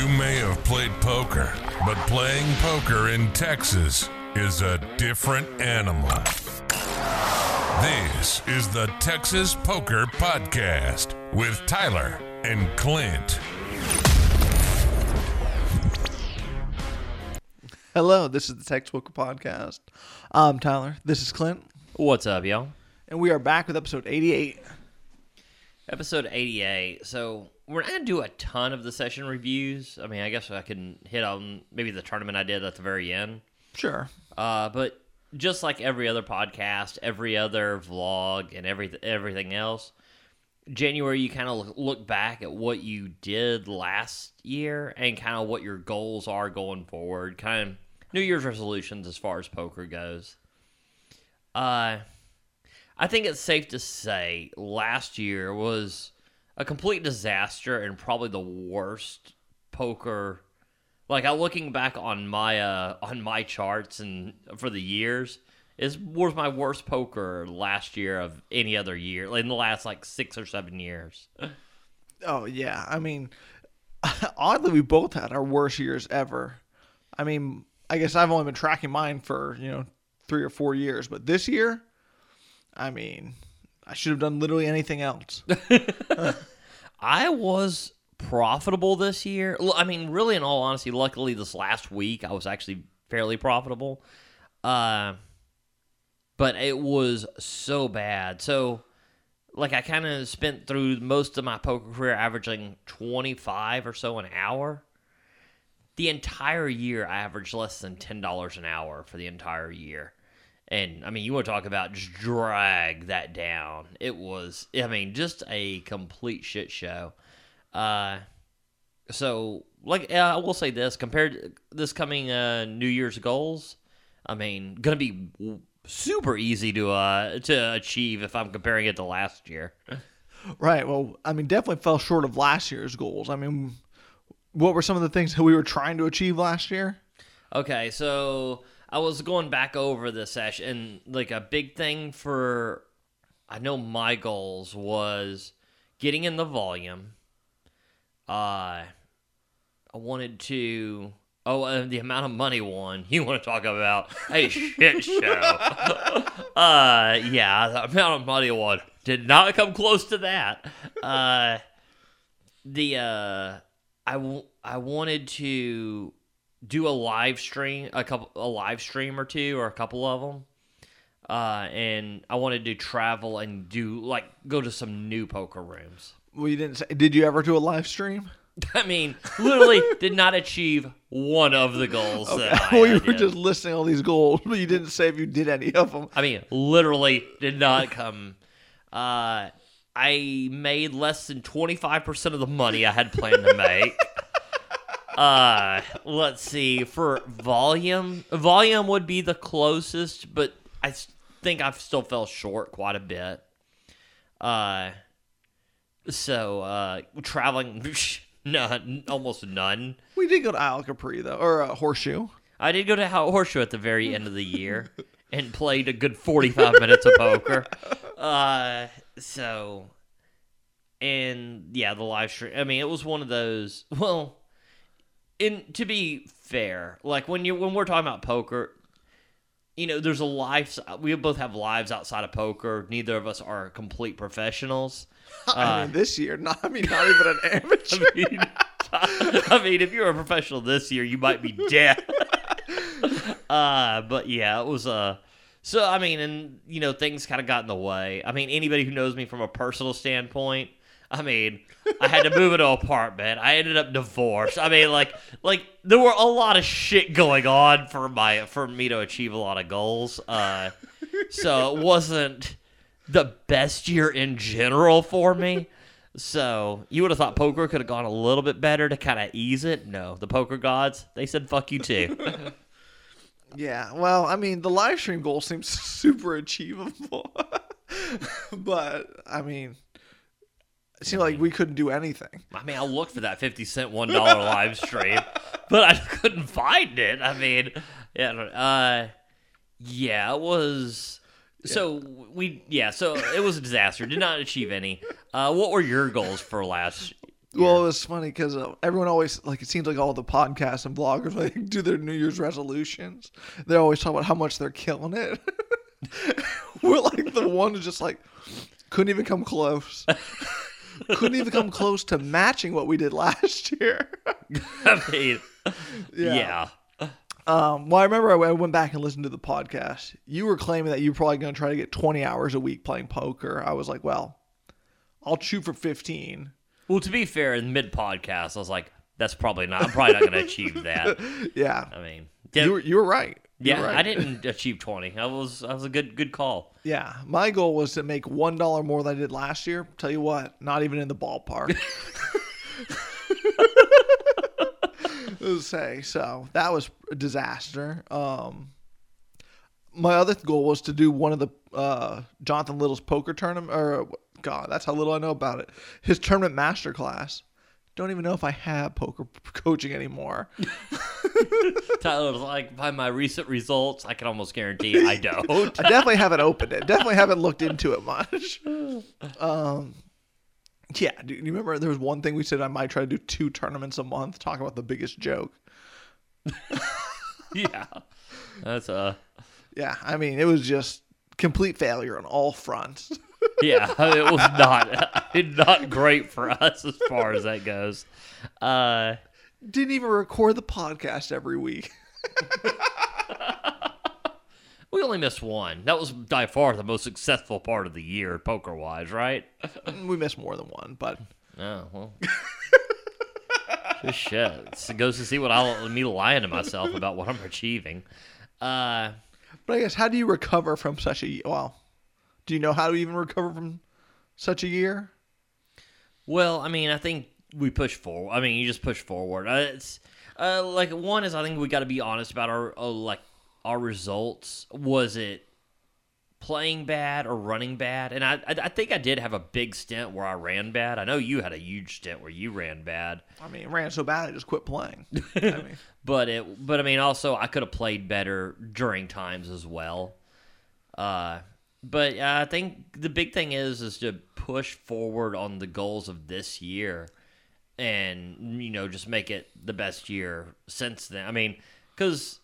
You may have played poker, but playing poker in Texas is a different animal. This is the Texas Poker Podcast with Tyler and Clint. Hello, this is the Texas Poker Podcast. I'm Tyler. This is Clint, What's up, y'all? and we are back with episode 88. Episode 88. So, we're not going to do a ton of the session reviews. I mean, I guess I can hit on maybe the tournament I did at the very end. Sure. Uh, but just like every other podcast, every other vlog, and every, everything else, January, you kind of look back at what you did last year and kind of what your goals are going forward. Kind of New Year's resolutions as far as poker goes. Uh, I think it's safe to say last year was a complete disaster and probably the worst poker. Like I looking back on my uh, on my charts and for the years is was my worst poker last year of any other year in the last like six or seven years. Oh, yeah. I mean, oddly, we both had our worst years ever. I mean, I guess I've only been tracking mine for, you know, three or four years, but this year, I mean, I should have done literally anything else. I was profitable this year. I mean, really, in all honesty, luckily this last week I was actually fairly profitable. Uh, but it was so bad. So, like, I kind of spent through most of my poker career averaging 25 or so an hour. The entire year, I averaged less than $10 an hour for the entire year. And I mean, you want to talk about just drag that down. It was, I mean, just a complete shit show. Uh, so, like, I will say this compared to this coming uh, New Year's goals, I mean, gonna be super easy to uh to achieve if I'm comparing it to last year. right. Well, I mean, definitely fell short of last year's goals. I mean, what were some of the things that we were trying to achieve last year? Okay, so I was going back over the session, and like a big thing for I know my goals was getting in the volume. Uh, I wanted to. Oh, uh, the amount of money won. You want to talk about a shit show? uh, yeah, the amount of money won did not come close to that. Uh, the uh, I w- I wanted to do a live stream, a couple, a live stream or two, or a couple of them. Uh, and I wanted to travel and do like go to some new poker rooms. Well, you didn't say. Did you ever do a live stream? I mean, literally did not achieve one of the goals that I well, you were just listing all these goals, but you didn't say if you did any of them. I mean, literally did not come. Uh, I made less than twenty five percent of the money I had planned to make. uh, let's see. For volume, volume would be the closest, but I think I've still fell short quite a bit. Uh, so uh, traveling, none, almost none. We did go to Isle Capri though, or uh, Horseshoe. I did go to Horseshoe at the very end of the year and played a good 45 minutes of poker. Uh, so, and yeah, the live stream. I mean, it was one of those. Well, in to be fair, like when you when we're talking about poker, you know, there's a life. We both have lives outside of poker. Neither of us are complete professionals. I mean, this year, not I mean, not even an amateur. I mean, I mean, if you're a professional this year, you might be dead. uh, but yeah, it was Uh, so I mean, and you know, things kind of got in the way. I mean, anybody who knows me from a personal standpoint, I mean, I had to move into an apartment. I ended up divorced. I mean, like, like there were a lot of shit going on for my for me to achieve a lot of goals. Uh, so it wasn't the best year in general for me. So you would have thought poker could have gone a little bit better to kind of ease it. No, the poker gods they said fuck you too. Yeah, well, I mean, the live stream goal seems super achievable, but I mean, it seemed like we couldn't do anything. I mean, I looked for that fifty cent one dollar live stream, but I couldn't find it. I mean, yeah, uh, yeah, it was. So we yeah, so it was a disaster. Did not achieve any. Uh, what were your goals for last Well, it was funny because uh, everyone always like it seems like all the podcasts and bloggers like do their New Year's resolutions. They always talk about how much they're killing it. We're like the one who just like couldn't even come close. couldn't even come close to matching what we did last year. I mean, yeah. Um, well, I remember I went back and listened to the podcast. You were claiming that you were probably going to try to get 20 hours a week playing poker. I was like, well, I'll shoot for 15. Well, to be fair, in mid podcast, I was like, that's probably not. I'm probably not going to achieve that. Yeah, I mean, you were, you were right. Yeah, right. I didn't achieve 20. I was I was a good good call. Yeah, my goal was to make one dollar more than I did last year. Tell you what, not even in the ballpark. Let's say so. That was a disaster. Um, my other goal was to do one of the uh, Jonathan Little's poker tournament. Or God, that's how little I know about it. His tournament master class. Don't even know if I have poker coaching anymore. Tyler was like, by my recent results, I can almost guarantee I don't. I definitely haven't opened it. Definitely haven't looked into it much. Um, yeah. Do you remember there was one thing we said I might try to do two tournaments a month? Talk about the biggest joke. yeah, that's uh, Yeah, I mean it was just complete failure on all fronts. Yeah, it was not not great for us as far as that goes. Uh, Didn't even record the podcast every week. we only missed one. That was by far the most successful part of the year, poker wise, right? we missed more than one, but Oh well. Just shit. It goes to see what I'll me lying to myself about what I'm achieving. Uh, but I guess how do you recover from such a well? Do you know how to even recover from such a year? well, I mean, I think we push forward. I mean, you just push forward. Uh, it's uh, like one is I think we got to be honest about our uh, like our results. Was it playing bad or running bad? And I, I I think I did have a big stint where I ran bad. I know you had a huge stint where you ran bad. I mean, ran so bad I just quit playing. I mean, but it but I mean also I could have played better during times as well. Uh but uh, I think the big thing is is to push forward on the goals of this year and you know just make it the best year since then. I mean cuz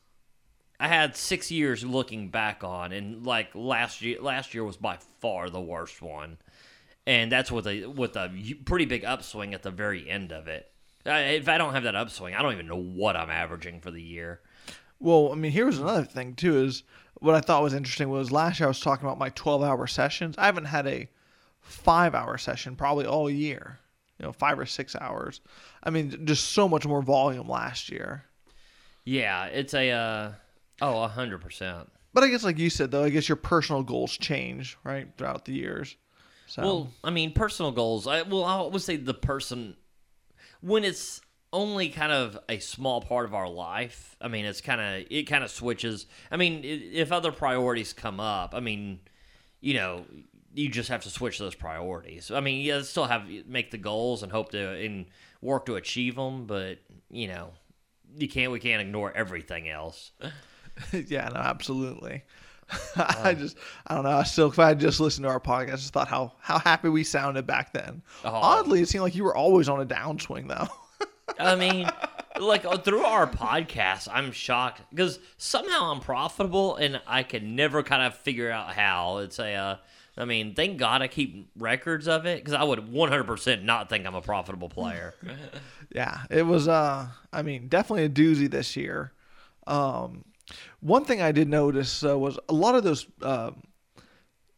I had 6 years looking back on and like last year last year was by far the worst one. And that's with a with a pretty big upswing at the very end of it. I- If I don't have that upswing, I don't even know what I'm averaging for the year. Well, I mean, here's another thing too. Is what I thought was interesting was last year I was talking about my 12 hour sessions. I haven't had a five hour session probably all year. You know, five or six hours. I mean, just so much more volume last year. Yeah, it's a uh, oh, a hundred percent. But I guess, like you said, though, I guess your personal goals change right throughout the years. So Well, I mean, personal goals. I well, I would say the person when it's only kind of a small part of our life. I mean, it's kind of it kind of switches. I mean, if other priorities come up, I mean, you know, you just have to switch those priorities. I mean, yeah, still have make the goals and hope to and work to achieve them, but you know, you can't we can't ignore everything else. yeah, no, absolutely. I um, just, I don't know. I still, if I had just listened to our podcast, I just thought how how happy we sounded back then. Oh. Oddly, it seemed like you were always on a downswing, though. I mean, like uh, through our podcast, I'm shocked because somehow I'm profitable and I can never kind of figure out how. It's a, uh, I mean, thank God I keep records of it because I would 100% not think I'm a profitable player. yeah, it was. Uh, I mean, definitely a doozy this year. Um, one thing I did notice uh, was a lot of those. Uh,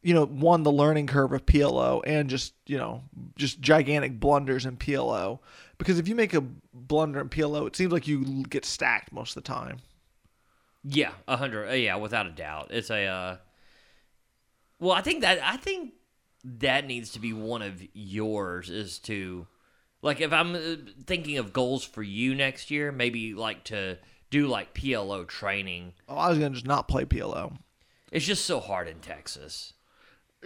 you know, one the learning curve of PLO and just you know just gigantic blunders in PLO. Because if you make a blunder in PLO, it seems like you get stacked most of the time. yeah, a hundred. uh, Yeah, without a doubt, it's a. Uh, well, I think that I think that needs to be one of yours is to, like, if I'm uh, thinking of goals for you next year, maybe like to do like PLO training. Oh, I was gonna just not play PLO. It's just so hard in Texas.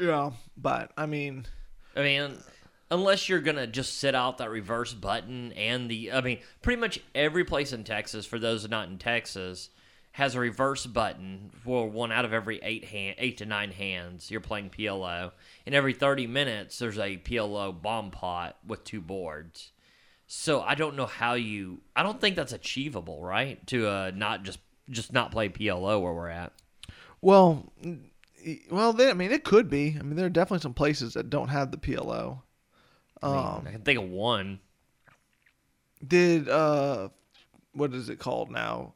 Yeah, but I mean, I mean, unless you're gonna just sit out that reverse button and the, I mean, pretty much every place in Texas, for those not in Texas, has a reverse button for one out of every eight hand, eight to nine hands. You're playing PLO, and every thirty minutes there's a PLO bomb pot with two boards, So I don't know how you. I don't think that's achievable, right? To uh, not just just not play PLO where we're at. Well, well, they, I mean, it could be. I mean, there are definitely some places that don't have the PLO. I, mean, Um, I can think of one. Did uh, what is it called now?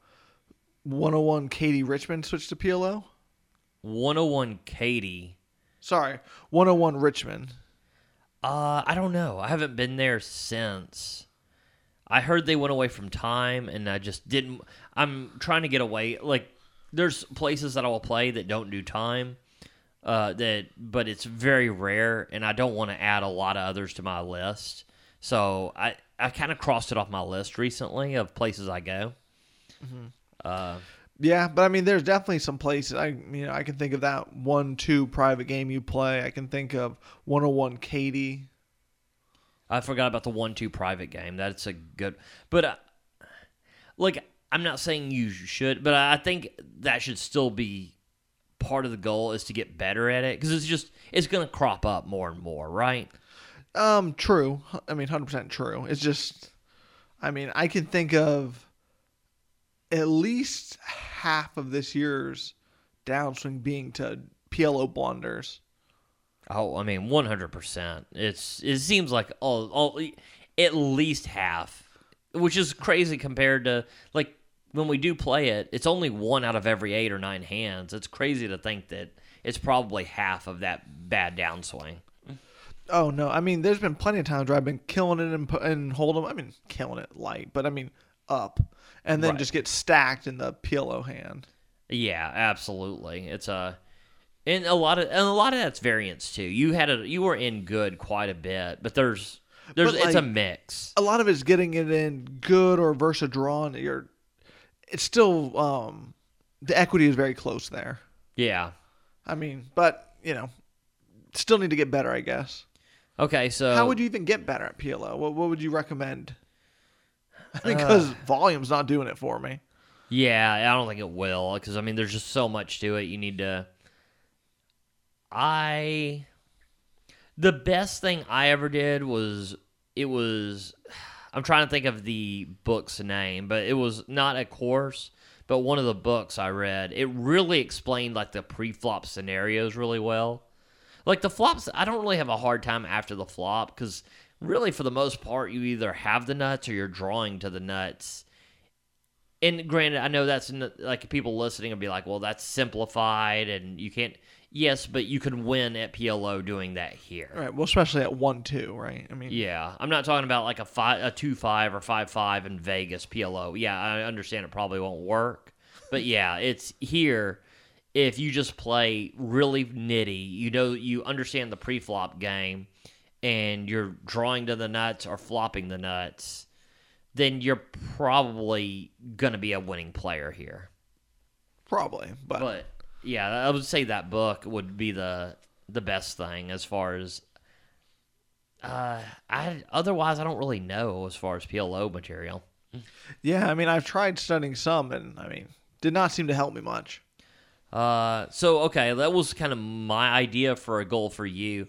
101 Katy Richmond switch to PLO? 101 Katy. Sorry, 101 Richmond. Uh, I don't know. I haven't been there since. I heard they went away from time, and I just didn't. I'm trying to get away. Like, there's places that I will play that don't do time. Uh, that, but it's very rare, and I don't want to add a lot of others to my list. So I, I kind of crossed it off my list recently of places I go. Uh, Yeah, but I mean, there's definitely some places. I you know I can think of that one two private game you play. I can think of 101 Katy. I forgot about the one-two private game. That's a good, but uh, like I'm not saying you should, but I think that should still be part of the goal is to get better at it because it's just it's going to crop up more and more, right? Um, true. I mean, 100% true. It's just, I mean, I can think of at least half of this year's downswing being to PLO blunders. Oh, I mean, 100. percent It's it seems like all, all at least half, which is crazy compared to like when we do play it. It's only one out of every eight or nine hands. It's crazy to think that it's probably half of that bad downswing. Oh no! I mean, there's been plenty of times where I've been killing it and and hold 'em. I mean, killing it light, but I mean up, and then Right. just get stacked in the PLO hand. Yeah, absolutely. It's a and a lot of and a lot of that's variance too. You had a you were in good quite a bit, but there's there's But, it's a mix. A lot of it's getting it in good or versa drawn. You're, it's still um, the equity is very close there. Yeah. I mean, but you know, still need to get better, I guess. Okay, so How would you even get better at PLO? What, what would you recommend? Because volume's not doing it for me. Yeah, I don't think it will because I mean, there's just so much to it. You need to. I. The best thing I ever did was it was. I'm trying to think of the book's name, but it was not a course, but one of the books I read. It really explained like the pre-flop scenarios really well. Like the flops, I don't really have a hard time after the flop because really, for the most part, you either have the nuts or you're drawing to the nuts and granted, I know that's like people listening will be like, well, that's simplified and you can't. Yes, but you can win at PLO doing that here. Right. Well, especially at one two, right? I mean, Yeah, I'm not talking about like a five, a two five or five five in Vegas PLO. Yeah, I understand it probably won't work, but yeah, it's here. If you just play really nitty, you know, you understand the pre-flop game, and you're drawing to the nuts or flopping the nuts, then you're probably gonna be a winning player here. probably. But, But yeah, I would say that book would be the the best thing as far as uh I otherwise I don't really know as far as PLO material. yeah, I mean, I've tried studying some, and I mean, did not seem to help me much. Uh so okay, that was kind of my idea for a goal for you.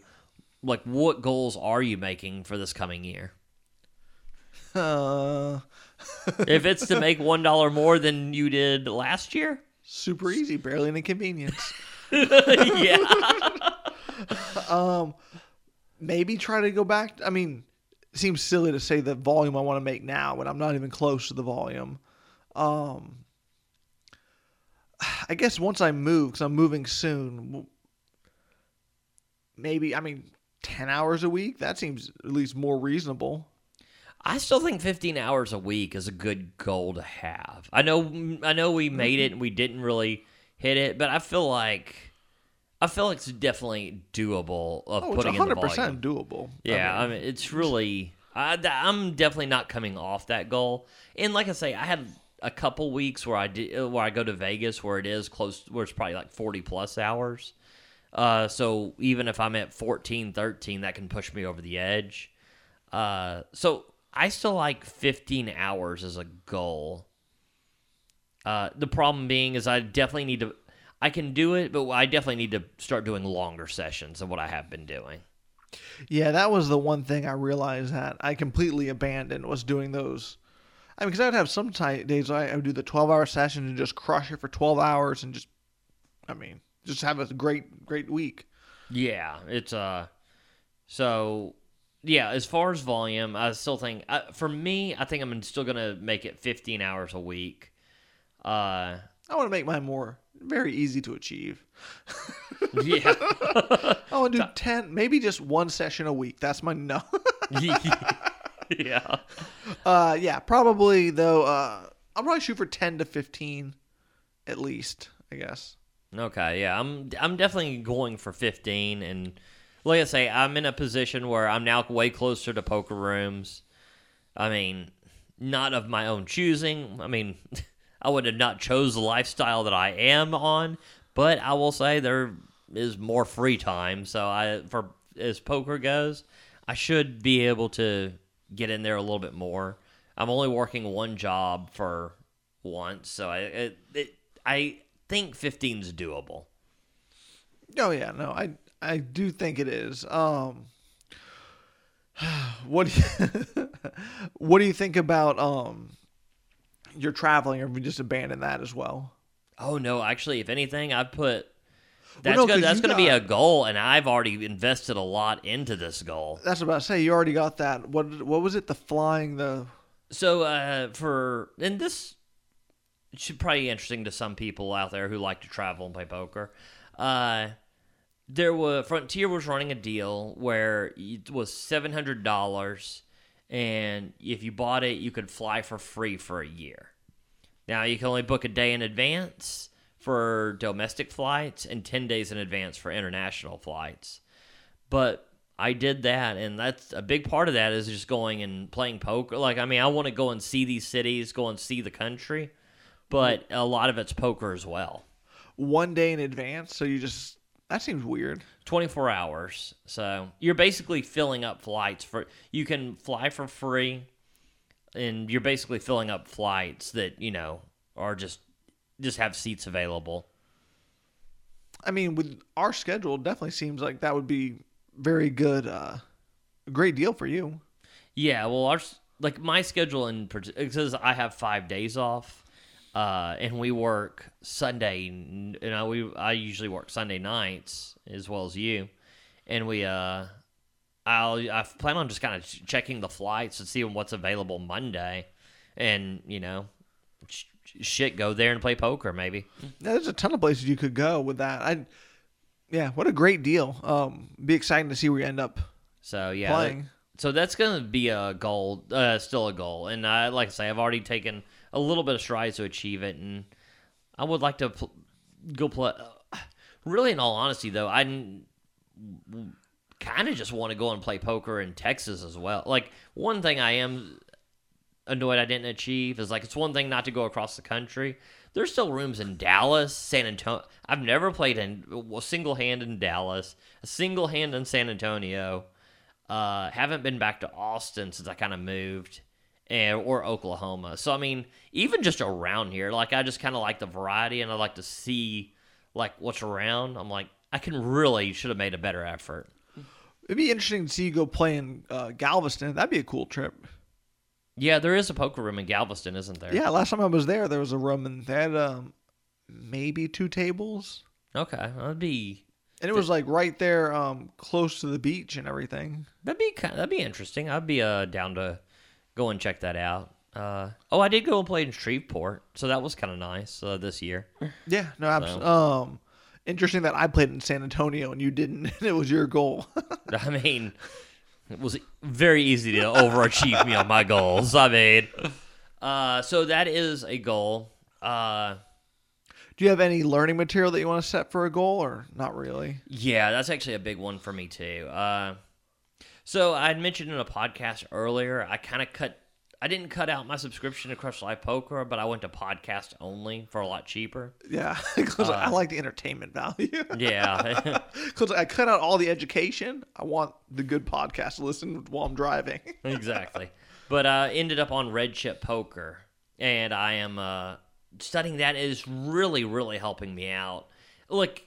Like what goals are you making for this coming year? Uh, if it's to make one dollar more than you did last year? Super easy, barely an inconvenience. yeah. um, maybe try to go back. I mean, it seems silly to say the volume I want to make now when I'm not even close to the volume. Um, I guess once I move, because I'm moving soon, maybe I mean ten hours a week. That seems at least more reasonable. I still think 15 hours a week is a good goal to have. I know I know we made it and we didn't really hit it, but I feel like I feel like it's definitely doable of Oh, it's putting in the 100 volume. doable. Yeah, I I mean, mean, it's really I, I'm definitely not coming off that goal. And like I say, I had a couple weeks where I did where I go to Vegas where it is close where it's probably like 40 plus hours. Uh, so even if I'm at 14, 13, that can push me over the edge. Uh, so I still like 15 hours as a goal. Uh, the problem being is I definitely need to. I can do it, but I definitely need to start doing longer sessions than what I have been doing. Yeah, that was the one thing I realized that I completely abandoned was doing those. I mean, because I would have some ti days I I would do the 12 hour session and just crush it for 12 hours and just, I mean, just have a great, great week. Yeah, it's uh so yeah, as far as volume, I still think uh, for me, I think I'm still going to make it 15 hours a week. Uh I want to make mine more very easy to achieve. yeah. I want to do 10, maybe just one session a week. That's my no. yeah. uh, yeah, probably though. Uh, I'll probably shoot for 10 to 15 at least, I guess. Okay, yeah, I'm I'm definitely going for 15, and like I say, I'm in a position where I'm now way closer to poker rooms. I mean, not of my own choosing. I mean, I would have not chose the lifestyle that I am on, but I will say there is more free time. So I, for as poker goes, I should be able to get in there a little bit more. I'm only working one job for once, so I it, it, I think 15 is doable. Oh yeah, no, I I do think it is. Um, what do you, what do you think about um your traveling, or have you just abandoned that as well? Oh no, actually, if anything, I put Well, that's no, gonna, that's going to be a goal, and I've already invested a lot into this goal. That's about to say. You already got that. What what was it? The flying the So uh, for and this should probably be interesting to some people out there who like to travel and play poker. Uh, there was Frontier was running a deal where it was seven hundred dollars, and if you bought it, you could fly for free for a year. Now you can only book a day in advance for domestic flights and ten days in advance for international flights. But I did that, and that's a big part of that is just going and playing poker. Like, I mean, I want to go and see these cities, go and see the country, but a lot of it's poker as well. one day in advance. So you just that seems weird. 24 hours. So you're basically filling up flights for, you can fly for free, and you're basically filling up flights that, you know, are just, just have seats available. I mean, with our schedule, definitely seems like that would be very good. Uh, great deal for you. Yeah, well, our like my schedule in because I have five days off, uh, and we work Sunday. You know, we I usually work Sunday nights as well as you, and we uh, I'll I plan on just kind of checking the flights and seeing what's available Monday, and you know, sh- shit, go there and play poker maybe. Yeah, there's a ton of places you could go with that. I, yeah, what a great deal. Um, be exciting to see where you end up So yeah, playing. So that's going to be a goal, uh, still a goal. And I, like I say, I've already taken a little bit of strides to achieve it, and I would like to pl- go play. Really, in all honesty, though, I kind of just want to go and play poker in Texas as well. Like one thing I am annoyed I didn't achieve is like it's one thing not to go across the country. There's still rooms in Dallas, San Antonio. I've never played in a single hand in Dallas, a single hand in San Antonio. Uh, haven't been back to Austin since I kind of moved, and or Oklahoma. So I mean, even just around here, like I just kind of like the variety, and I like to see like what's around. I'm like, I can really should have made a better effort. It'd be interesting to see you go play in uh, Galveston. That'd be a cool trip. Yeah, there is a poker room in Galveston, isn't there? Yeah, last time I was there, there was a room and they had um, maybe two tables, Okay, that'd be and it was like right there, um, close to the beach and everything. That'd be kind. Of, That'd be interesting. I'd be uh down to go and check that out. Uh, oh, I did go and play in Shreveport, so that was kind of nice uh, this year. Yeah, no, absolutely. Um, interesting that I played in San Antonio and you didn't. and it was your goal. I mean, it was very easy to overachieve me on my goals. I mean, uh, so that is a goal. Uh, Do you have any learning material that you want to set for a goal, or not really? Yeah, that's actually a big one for me too. Uh, so I had mentioned in a podcast earlier, I kind of cut. I didn't cut out my subscription to Crush Live Poker, but I went to podcast only for a lot cheaper. Yeah, because I like the entertainment value. Yeah, Because I cut out all the education. I want the good podcast to listen while I'm driving. exactly. But uh, ended up on Red Chip Poker, and I am uh, studying that. Is really, really helping me out. Look,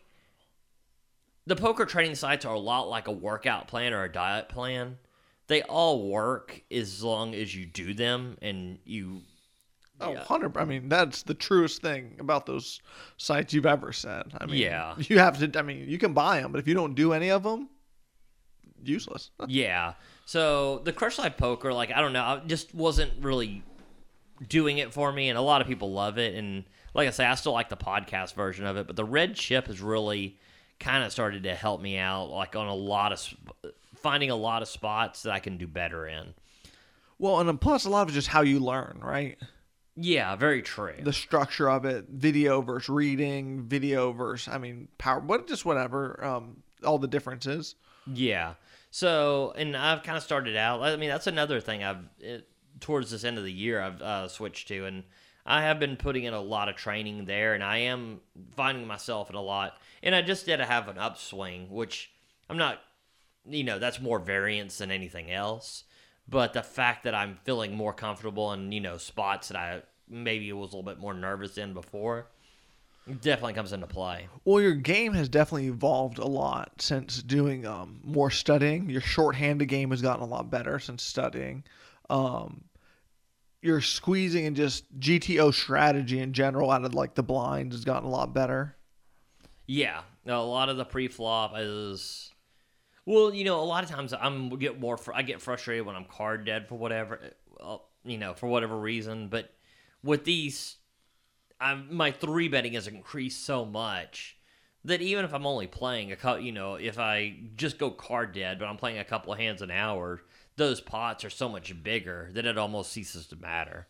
the poker training sites are a lot like a workout plan or a diet plan. They all work as long as you do them and you Oh, 100 I mean, that's the truest thing about those sites you've ever said. I mean, Yeah. You have to, I mean, you can buy them, but if you don't do any of them, useless. Yeah. So the Crush Live Poker, like I don't know, I just wasn't really doing it for me, and a lot of people love it. And like I say, I still like the podcast version of it, but the Red Chip is really kind of started to help me out, like on a lot of finding a lot of spots that I can do better in. Well, and plus a lot of just how you learn, right? Yeah, very true. The structure of it, video versus reading, video versus, I mean, power, what, just whatever, um, all the differences. Yeah. So, and I've kind of started out. I mean, that's another thing I've it, towards this end of the year I've uh, switched to, and I have been putting in a lot of training there, and I am finding myself in a lot. And I just did have an upswing, which I'm not, you know, that's more variance than anything else. But the fact that I'm feeling more comfortable in you know spots that I maybe was a little bit more nervous in before definitely comes into play. Well, your game has definitely evolved a lot since doing um, more studying. Your shorthanded game has gotten a lot better since studying. Um, your squeezing and just GTO strategy in general out of like the blinds has gotten a lot better. Yeah, a lot of the pre-flop is. Well, you know, a lot of times I'm get more. Fr- I get frustrated when I'm card dead for whatever, uh, you know, for whatever reason. But with these, I'm, my three betting has increased so much that even if I'm only playing a couple, you know, if I just go card dead, but I'm playing a couple of hands an hour, those pots are so much bigger that it almost ceases to matter.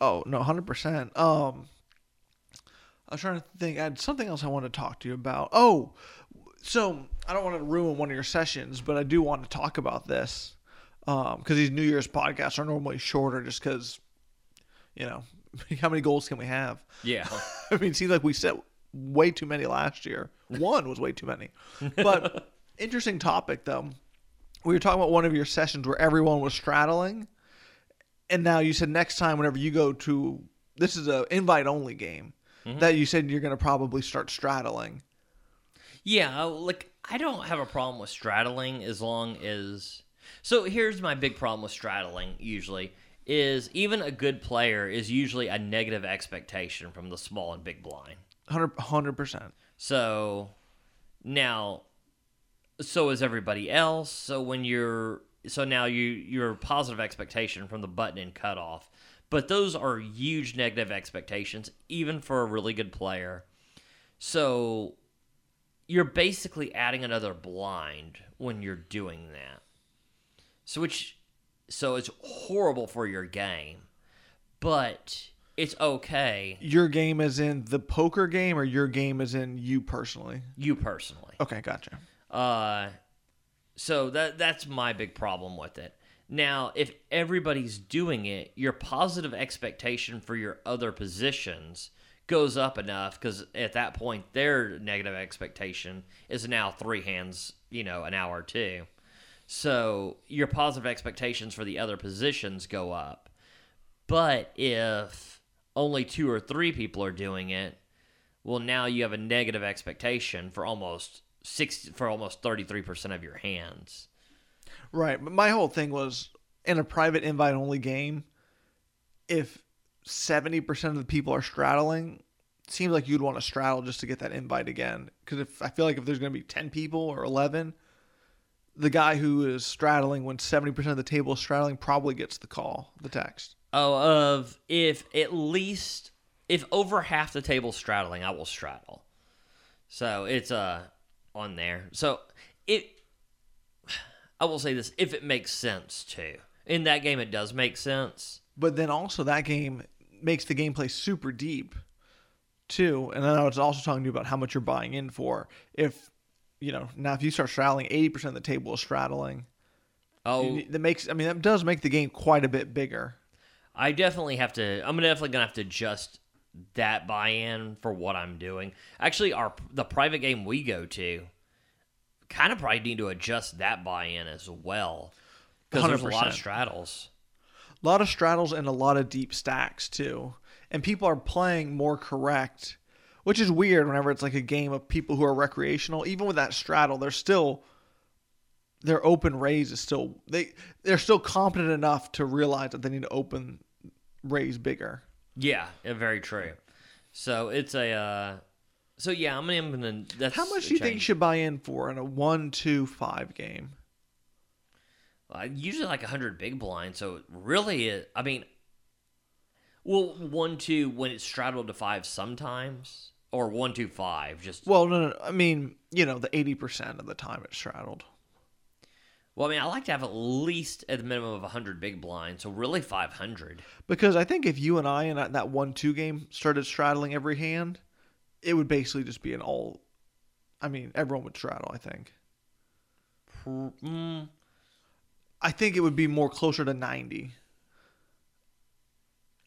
Oh no, hundred percent. Um, I was trying to think. I had something else I wanted to talk to you about. Oh, so I don't want to ruin one of your sessions, but I do want to talk about this um, because these New Year's podcasts are normally shorter, just because you know how many goals can we have? Yeah. I mean, it seems like we set way too many last year. One was way too many. But interesting topic though. We were talking about one of your sessions where everyone was straddling, and now you said next time whenever you go to this is a invite only game Mm-hmm. that you said you're going to probably start straddling. Yeah, uh, like I don't have a problem with straddling as long as. So here's my big problem with straddling. Usually, is even a good player is usually a negative expectation from the small and big blind. 100 percent. So now, so is everybody else. So when you're, so now you your positive expectation from the button and cutoff, but those are huge negative expectations, even for a really good player. So you're basically adding another blind when you're doing that. So which, so it's horrible for your game, but it's okay Your game is in the poker game, or your game is in you personally. you personally. Okay, gotcha. Uh, so that that's my big problem with it. Now, if everybody's doing it, your positive expectation for your other positions goes up enough because at that point their negative expectation is now three hands, you know, an hour or two. So your positive expectations for the other positions go up. But if only two or three people are doing it, well, now you have a negative expectation for almost six for almost thirty three percent of your hands. Right, but my whole thing was in a private invite only game. If seventy percent of the people are straddling, seems like you'd want to straddle just to get that invite again. Because if I feel like if there's going to be ten people or eleven, the guy who is straddling when seventy percent of the table is straddling probably gets the call, the text. Oh, of if at least if over half the table straddling, I will straddle. So it's uh on there. So it I will say this if it makes sense too. In that game, it does make sense. But then also that game makes the gameplay super deep too. And then I was also talking to you about how much you're buying in for. If you know now if you start straddling, eighty percent of the table is straddling. Oh, That makes I mean that does make the game quite a bit bigger. I definitely have to. I'm definitely gonna have to adjust that buy-in for what I'm doing. Actually, our the private game we go to, kind of probably need to adjust that buy-in as well because there's a lot of straddles. A lot of straddles and a lot of deep stacks too. And people are playing more correct which is weird whenever it's like a game of people who are recreational. Even with that straddle, they're still their open raise is still they they're still competent enough to realize that they need to open raise bigger. Yeah, yeah, very true. So it's a. Uh, so yeah, I'm gonna. I'm gonna that's How much do you think you should buy in for in a one, two, five game? Uh, usually like hundred big blinds. So it really, it, I mean, well, one two when it's straddled to five sometimes, or one two five. Just Well, no, no, no. I mean, you know, the eighty percent of the time it's straddled. well, I mean, I like to have at least at the minimum of hundred big blinds. So really, five hundred. Because I think if you and I in that- that one two game started straddling every hand, it would basically just be an all. I mean, everyone would straddle. I think. Mm, I think it would be more closer to ninety.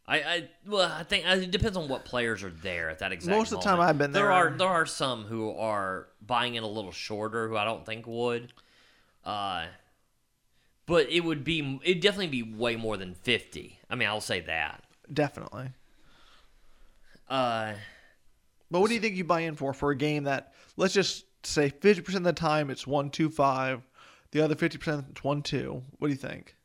I, I well, I think it depends on what players are there at that exact. Most of the time. I've been There there. are there are some who are buying in a little shorter who I don't think would. Uh, but it would be it definitely be way more than fifty. I mean, I'll say that. Definitely. Uh, But what do you think you buy in for for a game that let's just say fifty percent of the time it's one two five, the other fifty percent it's one two. What do you think?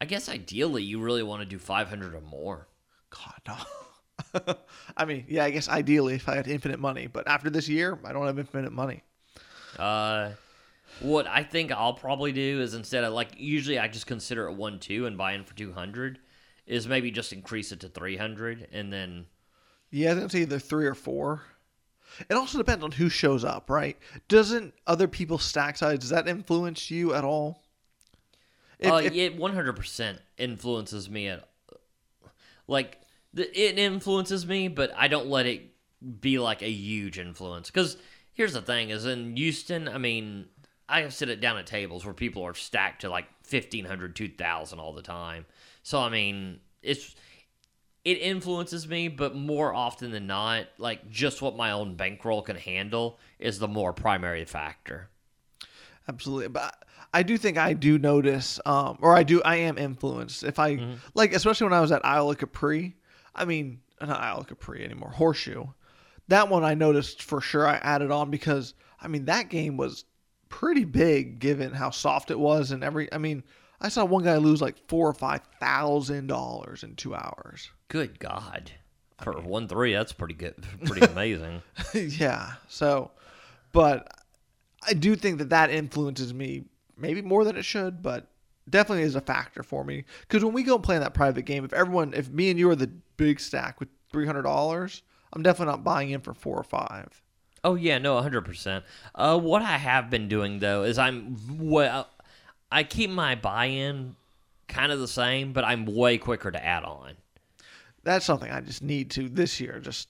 I guess ideally you really want to do five hundred or more. God no. I mean, yeah, I guess ideally if I had infinite money, but after this year, I don't have infinite money. Uh, what I think I'll probably do is instead of like usually I just consider it one two and buy in for two hundred, is maybe just increase it to three hundred and then Yeah, I think it's either three or four. It also depends on who shows up, right? Doesn't other people's stack size does that influence you at all? If- uh, if- it one hundred percent influences me at like the, it influences me, but I don't let it be like a huge influence. Because here's the thing: is in Houston, I mean, I sit it down at tables where people are stacked to like 1500 2000 all the time. So I mean, it's it influences me, but more often than not, like just what my own bankroll can handle is the more primary factor. Absolutely, but I do think I do notice, um, or I do, I am influenced. If I like, especially when I was at Isle of Capri. I mean, not Isle of Capri anymore. Horseshoe. That one I noticed for sure. I added on because I mean that game was pretty big given how soft it was and every. I mean, I saw one guy lose like four or five thousand dollars in two hours. Good God. For one three, that's pretty good, pretty amazing. yeah. So, but I do think that that influences me maybe more than it should, but definitely is a factor for me. Because when we go and play in that private game, if everyone, if me and you are the big stack with three hundred dollars, I'm definitely not buying in for four or five. Oh yeah, no, hundred percent. Uh, what I have been doing though is I'm well, I keep my buy-in kind of the same, but I'm way quicker to add on. That's something I just need to this year just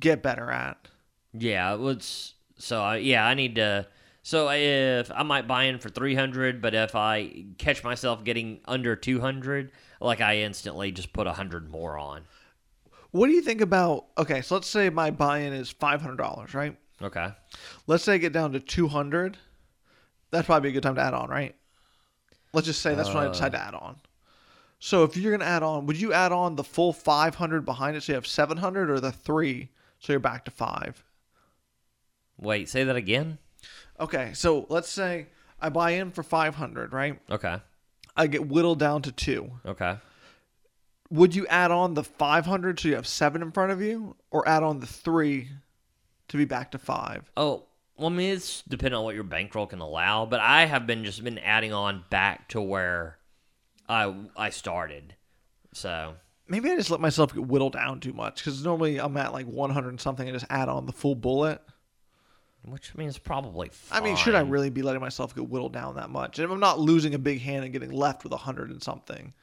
get better at. Yeah, was so. I, yeah, I need to. So if I might buy in for three hundred, but if I catch myself getting under two hundred, like I instantly just put hundred more on. What do you think about? Okay, so let's say my buy-in is five hundred dollars, right? Okay. Let's say I get down to two hundred. That's probably a good time to add on, right? Let's just say that's when I decide to uh. add on. So if you're gonna add on, would you add on the full five hundred behind it, so you have seven hundred, or the three, so you're back to five? Wait, say that again. Okay, so let's say I buy in for five hundred, right? Okay. I get whittled down to two. Okay. Would you add on the five hundred so you have seven in front of you, or add on the three to be back to five? Oh, well, I mean, it's depending on what your bankroll can allow, but I have been just been adding on back to where I I started. So Maybe I just let myself get whittled down too much because normally I'm at like 100 and something and just add on the full bullet. which means probably. I mean, should I really be letting myself get whittled down that much? And if I'm not losing a big hand and getting left with 100 and something,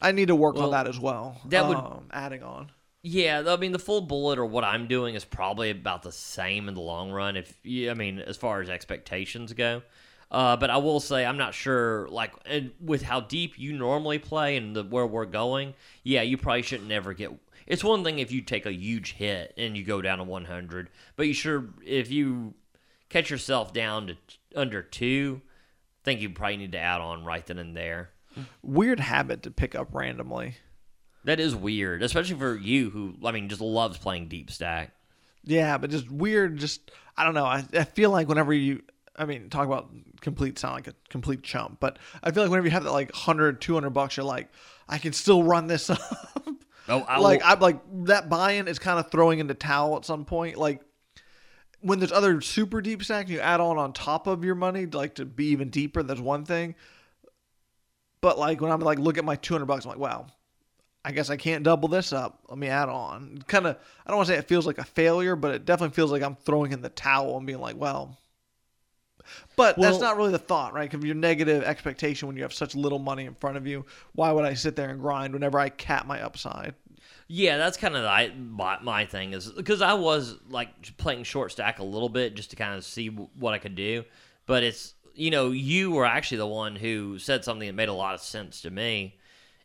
I need to work Well, on that as well. that would- um, adding on. Yeah, I mean, the full bullet or what I'm doing is probably about the same in the long run. If you, I mean, as far as expectations go. Uh, but I will say I'm not sure, like, and with how deep you normally play and the, where we're going. Yeah, you probably shouldn't ever get. It's one thing if you take a huge hit and you go down to 100, but you sure if you catch yourself down to under two, I think you probably need to add on right then and there. Weird habit to pick up randomly. That is weird, especially for you who I mean just loves playing deep stack. Yeah, but just weird. Just I don't know. I, I feel like whenever you, I mean, talk about complete sound like a complete chump, but I feel like whenever you have that like 100, 200 bucks, you're like, I can still run this up. Oh, I like will- I'm like that buy-in is kind of throwing in the towel at some point. Like when there's other super deep stacks you add on on top of your money, like to be even deeper. That's one thing. But like when I'm like look at my 200 bucks, I'm like, wow, I guess I can't double this up. Let me add on. Kind of, I don't want to say it feels like a failure, but it definitely feels like I'm throwing in the towel and being like, well. But that's not really the thought, right? Because your negative expectation when you have such little money in front of you, why would I sit there and grind whenever I cap my upside? Yeah, that's kind of the, I, my, my thing is because I was like playing short stack a little bit just to kind of see w- what I could do, but it's you know you were actually the one who said something that made a lot of sense to me,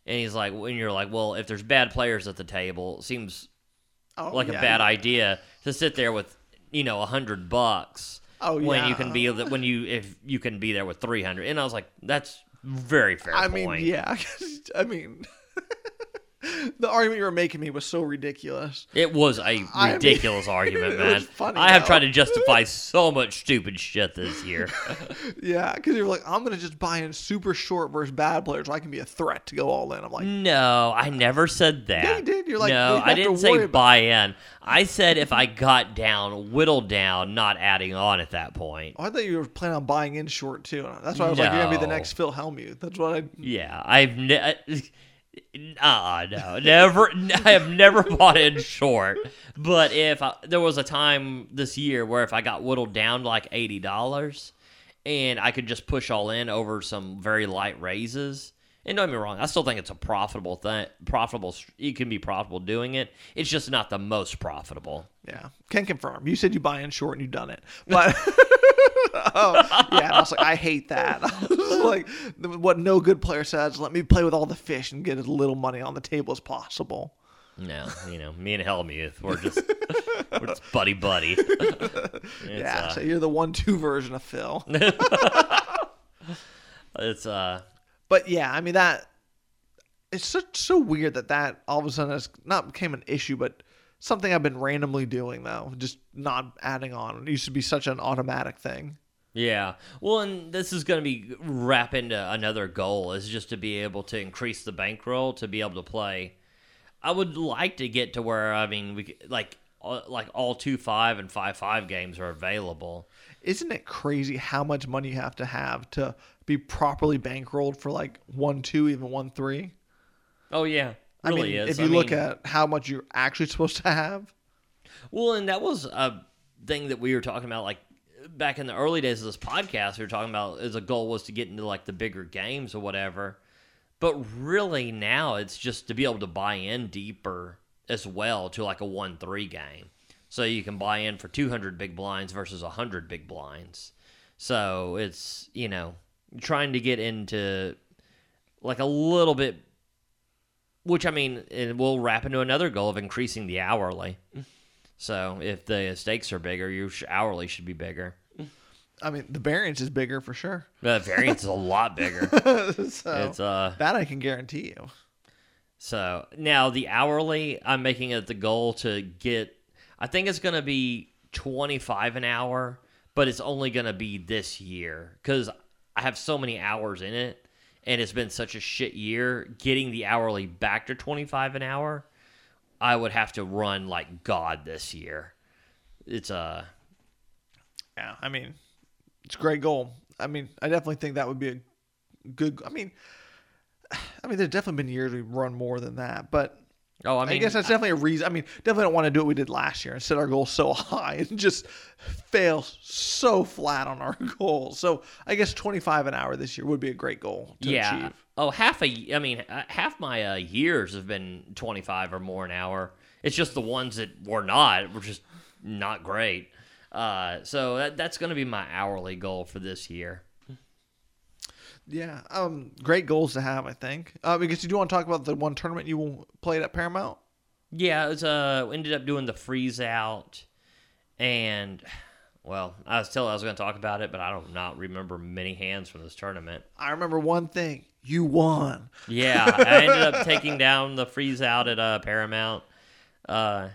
and he's like when you're like, well, if there's bad players at the table, it seems Oh, like yeah. a bad idea to sit there with you know a hundred bucks Oh, when you can be when you if you can be there with three hundred, and I was like, that's very fair. I point. mean, yeah. I mean, the argument you were making me was so ridiculous. It was a I mean, ridiculous argument, it man. was funny, I have though. tried to justify so much stupid shit this year. Yeah, because you're like, I'm gonna just buy in super short versus bad players, so I can be a threat to go all in. I'm like, no, I never said that. Yeah, you did. You're like, no, you I didn't say buy in. I said if I got down, whittled down, not adding on at that point. oh, I thought you were planning on buying in short too. That's why I was like, you're gonna be the next Phil Hellmuth. That's what I. Yeah, I've ne- uh, no, never. I have never bought in short. But if I, there was a time this year where if I got whittled down to like eighty dollars, and I could just push all in over some very light raises. And don't get me wrong, I still think it's a profitable thing. Profitable, you can be profitable doing it. It's just not the most profitable. Yeah, can confirm. You said you buy in short and you've done it, but. oh, yeah, and I was like, I hate that. I like, what no good player says, let me play with all the fish and get as little money on the table as possible. No, you know, me and Hellmuth, we're just we're just buddy buddy. Yeah, uh, so you're the one-two version of Phil. it's uh, But yeah, I mean that it's such so weird that that all of a sudden has not became an issue, but something I've been randomly doing though, just not adding on. It used to be such an automatic thing. Yeah. Well, and this is going to be wrap into another goal is just to be able to increase the bankroll to be able to play. I would like to get to where I mean we like uh, like all two five and five five games are available. Isn't it crazy how much money you have to have to be properly bankrolled for like one two, even one three? Oh yeah, I really mean, is. if you I look mean- at how much you're actually supposed to have, Well, and that was a thing that we were talking about, like back in the early days of this podcast. We were talking about as a goal was to get into like the bigger games or whatever. But really, now it's just to be able to buy in deeper as well to like a one three game, so you can buy in for two hundred big blinds versus hundred big blinds. So it's you know trying to get into like a little bit which I mean, it will wrap into another goal of increasing the hourly. So if the stakes are bigger, your hourly should be bigger. I mean, the variance is bigger for sure. The variance is a lot bigger. so It's uh that I can guarantee you. so now the hourly I'm making it the goal to get I think it's going to be 25 an hour, but it's only going to be this year cuz I have so many hours in it and it's been such a shit year getting the hourly back to 25 an hour. I would have to run like god this year. It's uh Yeah, I mean, it's a great goal. I mean, I definitely think that would be a good. I mean, I mean, there's definitely been years we've run more than that, but Oh, I I, guess that's definitely a reason. I mean, definitely don't want to do what we did last year and set our goals so high and just fail so flat on our goals. So I guess 25 an hour this year would be a great goal to yeah. achieve. Oh, half a. I mean, uh, half my uh, years have been twenty five or more an hour. It's just the ones that were not were just not great. Uh, so that, that's going to be my hourly goal for this year. Yeah, um, great goals to have, I think. Uh, because you do want to talk about the one tournament you played at Paramount. Yeah, it was, uh, ended up doing the freeze out, and well, I was telling I was going to talk about it, but I don't not remember many hands from this tournament. I remember one thing. you won. Yeah, I ended up taking down the freeze out at uh, Paramount. Uh,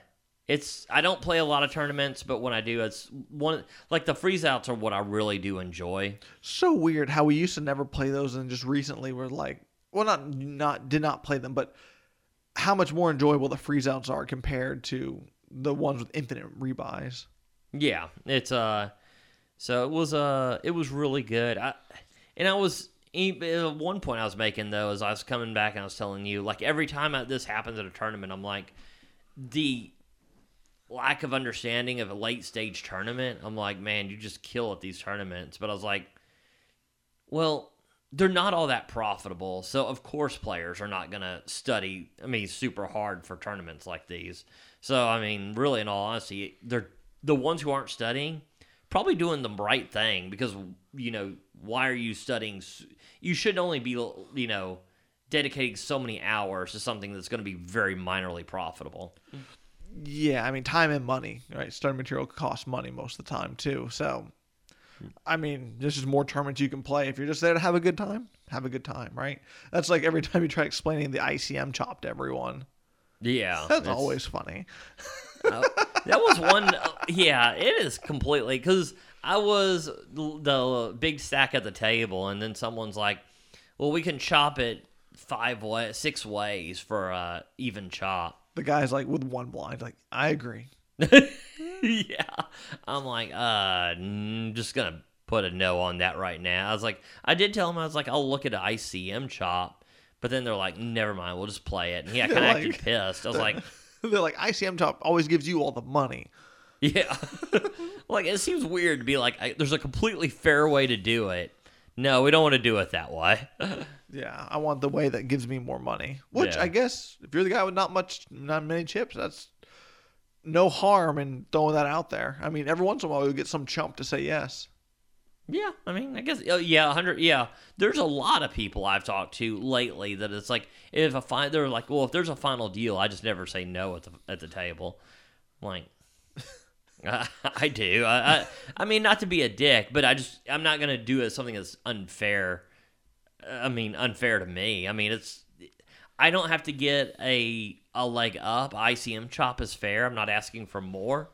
it's I don't play a lot of tournaments, but when I do, it's one like the freeze outs are what I really do enjoy. So weird how we used to never play those, and just recently we're like, well, not not did not play them, but how much more enjoyable the freeze outs are compared to the ones with infinite rebuys. Yeah, it's uh, so it was uh, it was really good. I and I was at one point I was making though, as I was coming back and I was telling you, like every time this happens at a tournament, I'm like the lack of understanding of a late stage tournament. I'm like, man, you just kill at these tournaments. But I was like, well, they're not all that profitable. So of course players are not gonna study. I mean, super hard for tournaments like these. So I mean, really, in all honesty, they're the ones who aren't studying probably doing the right thing because you know why are you studying? You should only be you know dedicating so many hours to something that's going to be very minorly profitable. Yeah, I mean time and money, right? Starting material costs money most of the time too. So, I mean, there's just more tournaments you can play if you're just there to have a good time. Have a good time, right? That's like every time you try explaining the ICM chop to everyone. Yeah, That's always funny. Uh, that was one. uh, yeah, it is completely because I was the big stack at the table, and then someone's like, "Well, we can chop it five way, six ways for uh, even chop." The guy's like with one blind, like I agree. yeah, I'm like, uh, mm, just gonna put a no on that right now. I was like, I did tell him I was like, I'll look at an ICM chop, but then they're like, never mind, we'll just play it. And yeah, kind of Like- acted pissed. I was like. They're like ICM chop always gives you all the money. Yeah. like, it seems weird to be like, I, there's a completely fair way to do it. No, we don't want to do it that way. Yeah, I want the way that gives me more money. Which Yeah. I guess if you're the guy with not much, not many chips, that's no harm in throwing that out there. I mean, every once in a while you'll get some chump to say yes. yeah, I mean, I guess, uh, yeah, 100, yeah. There's a lot of people I've talked to lately that it's like, if a fi- they're like, well, if there's a final deal, I just never say no at the, at the table. I'm like, I, I do. I, I, I mean, not to be a dick, but I just, I'm not going to do it something that's unfair. I mean, unfair to me. I mean, it's, I don't have to get a a leg up. ICM chop is fair. I'm not asking for more,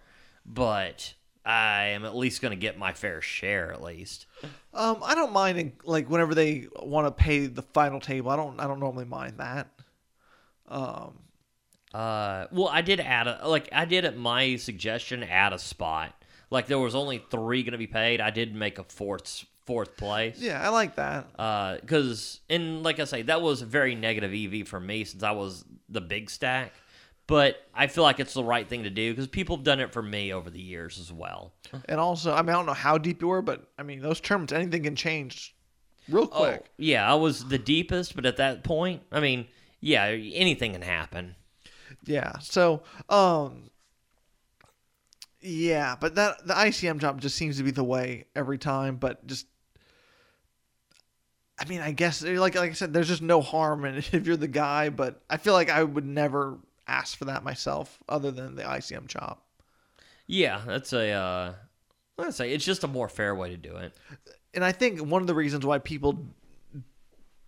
but I am at least going to get my fair share at least. Um, I don't mind in, like whenever they want to pay the final table. I don't. I don't normally mind that. Um, Uh, well, I did add a like I did at my suggestion add a spot. Like there was only three going to be paid. I did make a fourth fourth place. yeah, I like that. Uh, because and like I say, that was a very negative EV for me since I was the big stack. But I feel like it's the right thing to do because people have done it for me over the years as well. And also, I mean, I don't know how deep you were, but I mean, those tournaments, anything can change real quick. Oh, yeah, I was the deepest, but at that point, I mean, yeah, anything can happen. Yeah. So, um, yeah, but that the ICM chop just seems to be the way every time. But just, I mean, I guess like like I said, there's just no harm in it if you're the guy. But I feel like I would never ask for that myself, other than the ICM chop. Yeah, that's a. Uh, let's say it's just a more fair way to do it. and I think one of the reasons why people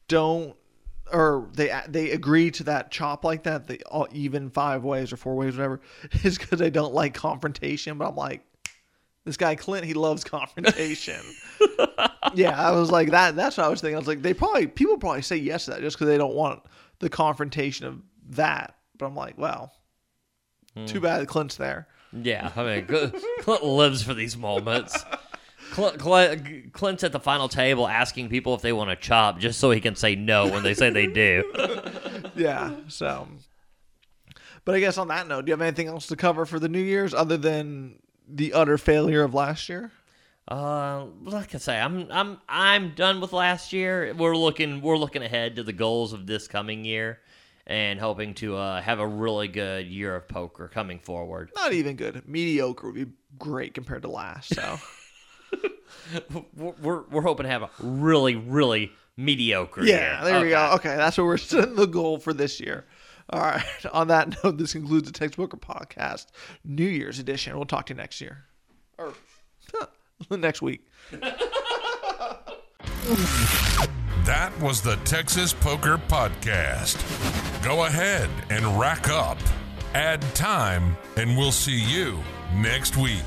don't or they they agree to that chop like that, the all even five ways or four ways, whatever, is because they don't like confrontation. But I'm like, this guy Clint, he loves confrontation. yeah, I was like that. That's what I was thinking. I was like, they probably people probably say yes to that just because they don't want the confrontation of that. But I'm like, well, too hmm. bad Clint's there. Yeah, I mean, Clint lives for these moments. Clint, Clint, Clint's at the final table asking people if they want to chop just so he can say no when they say they do. yeah. So, but I guess on that note, do you have anything else to cover for the New Year's other than the utter failure of last year? Uh, like I say, I'm I'm I'm done with last year. We're looking we're looking ahead to the goals of this coming year, and hoping to uh, have a really good year of poker coming forward. Not even good. Mediocre would be great compared to last. So, We're we're, hoping to have a really really mediocre. yeah, year. there we go. Okay. Okay, that's what we're setting the goal for this year. All right. On that note, this concludes the Texas Poker podcast, New Year's edition. We'll talk to you next year, or next week. That was the Texas Poker Podcast. Go ahead and rack up, add time, and we'll see you next week.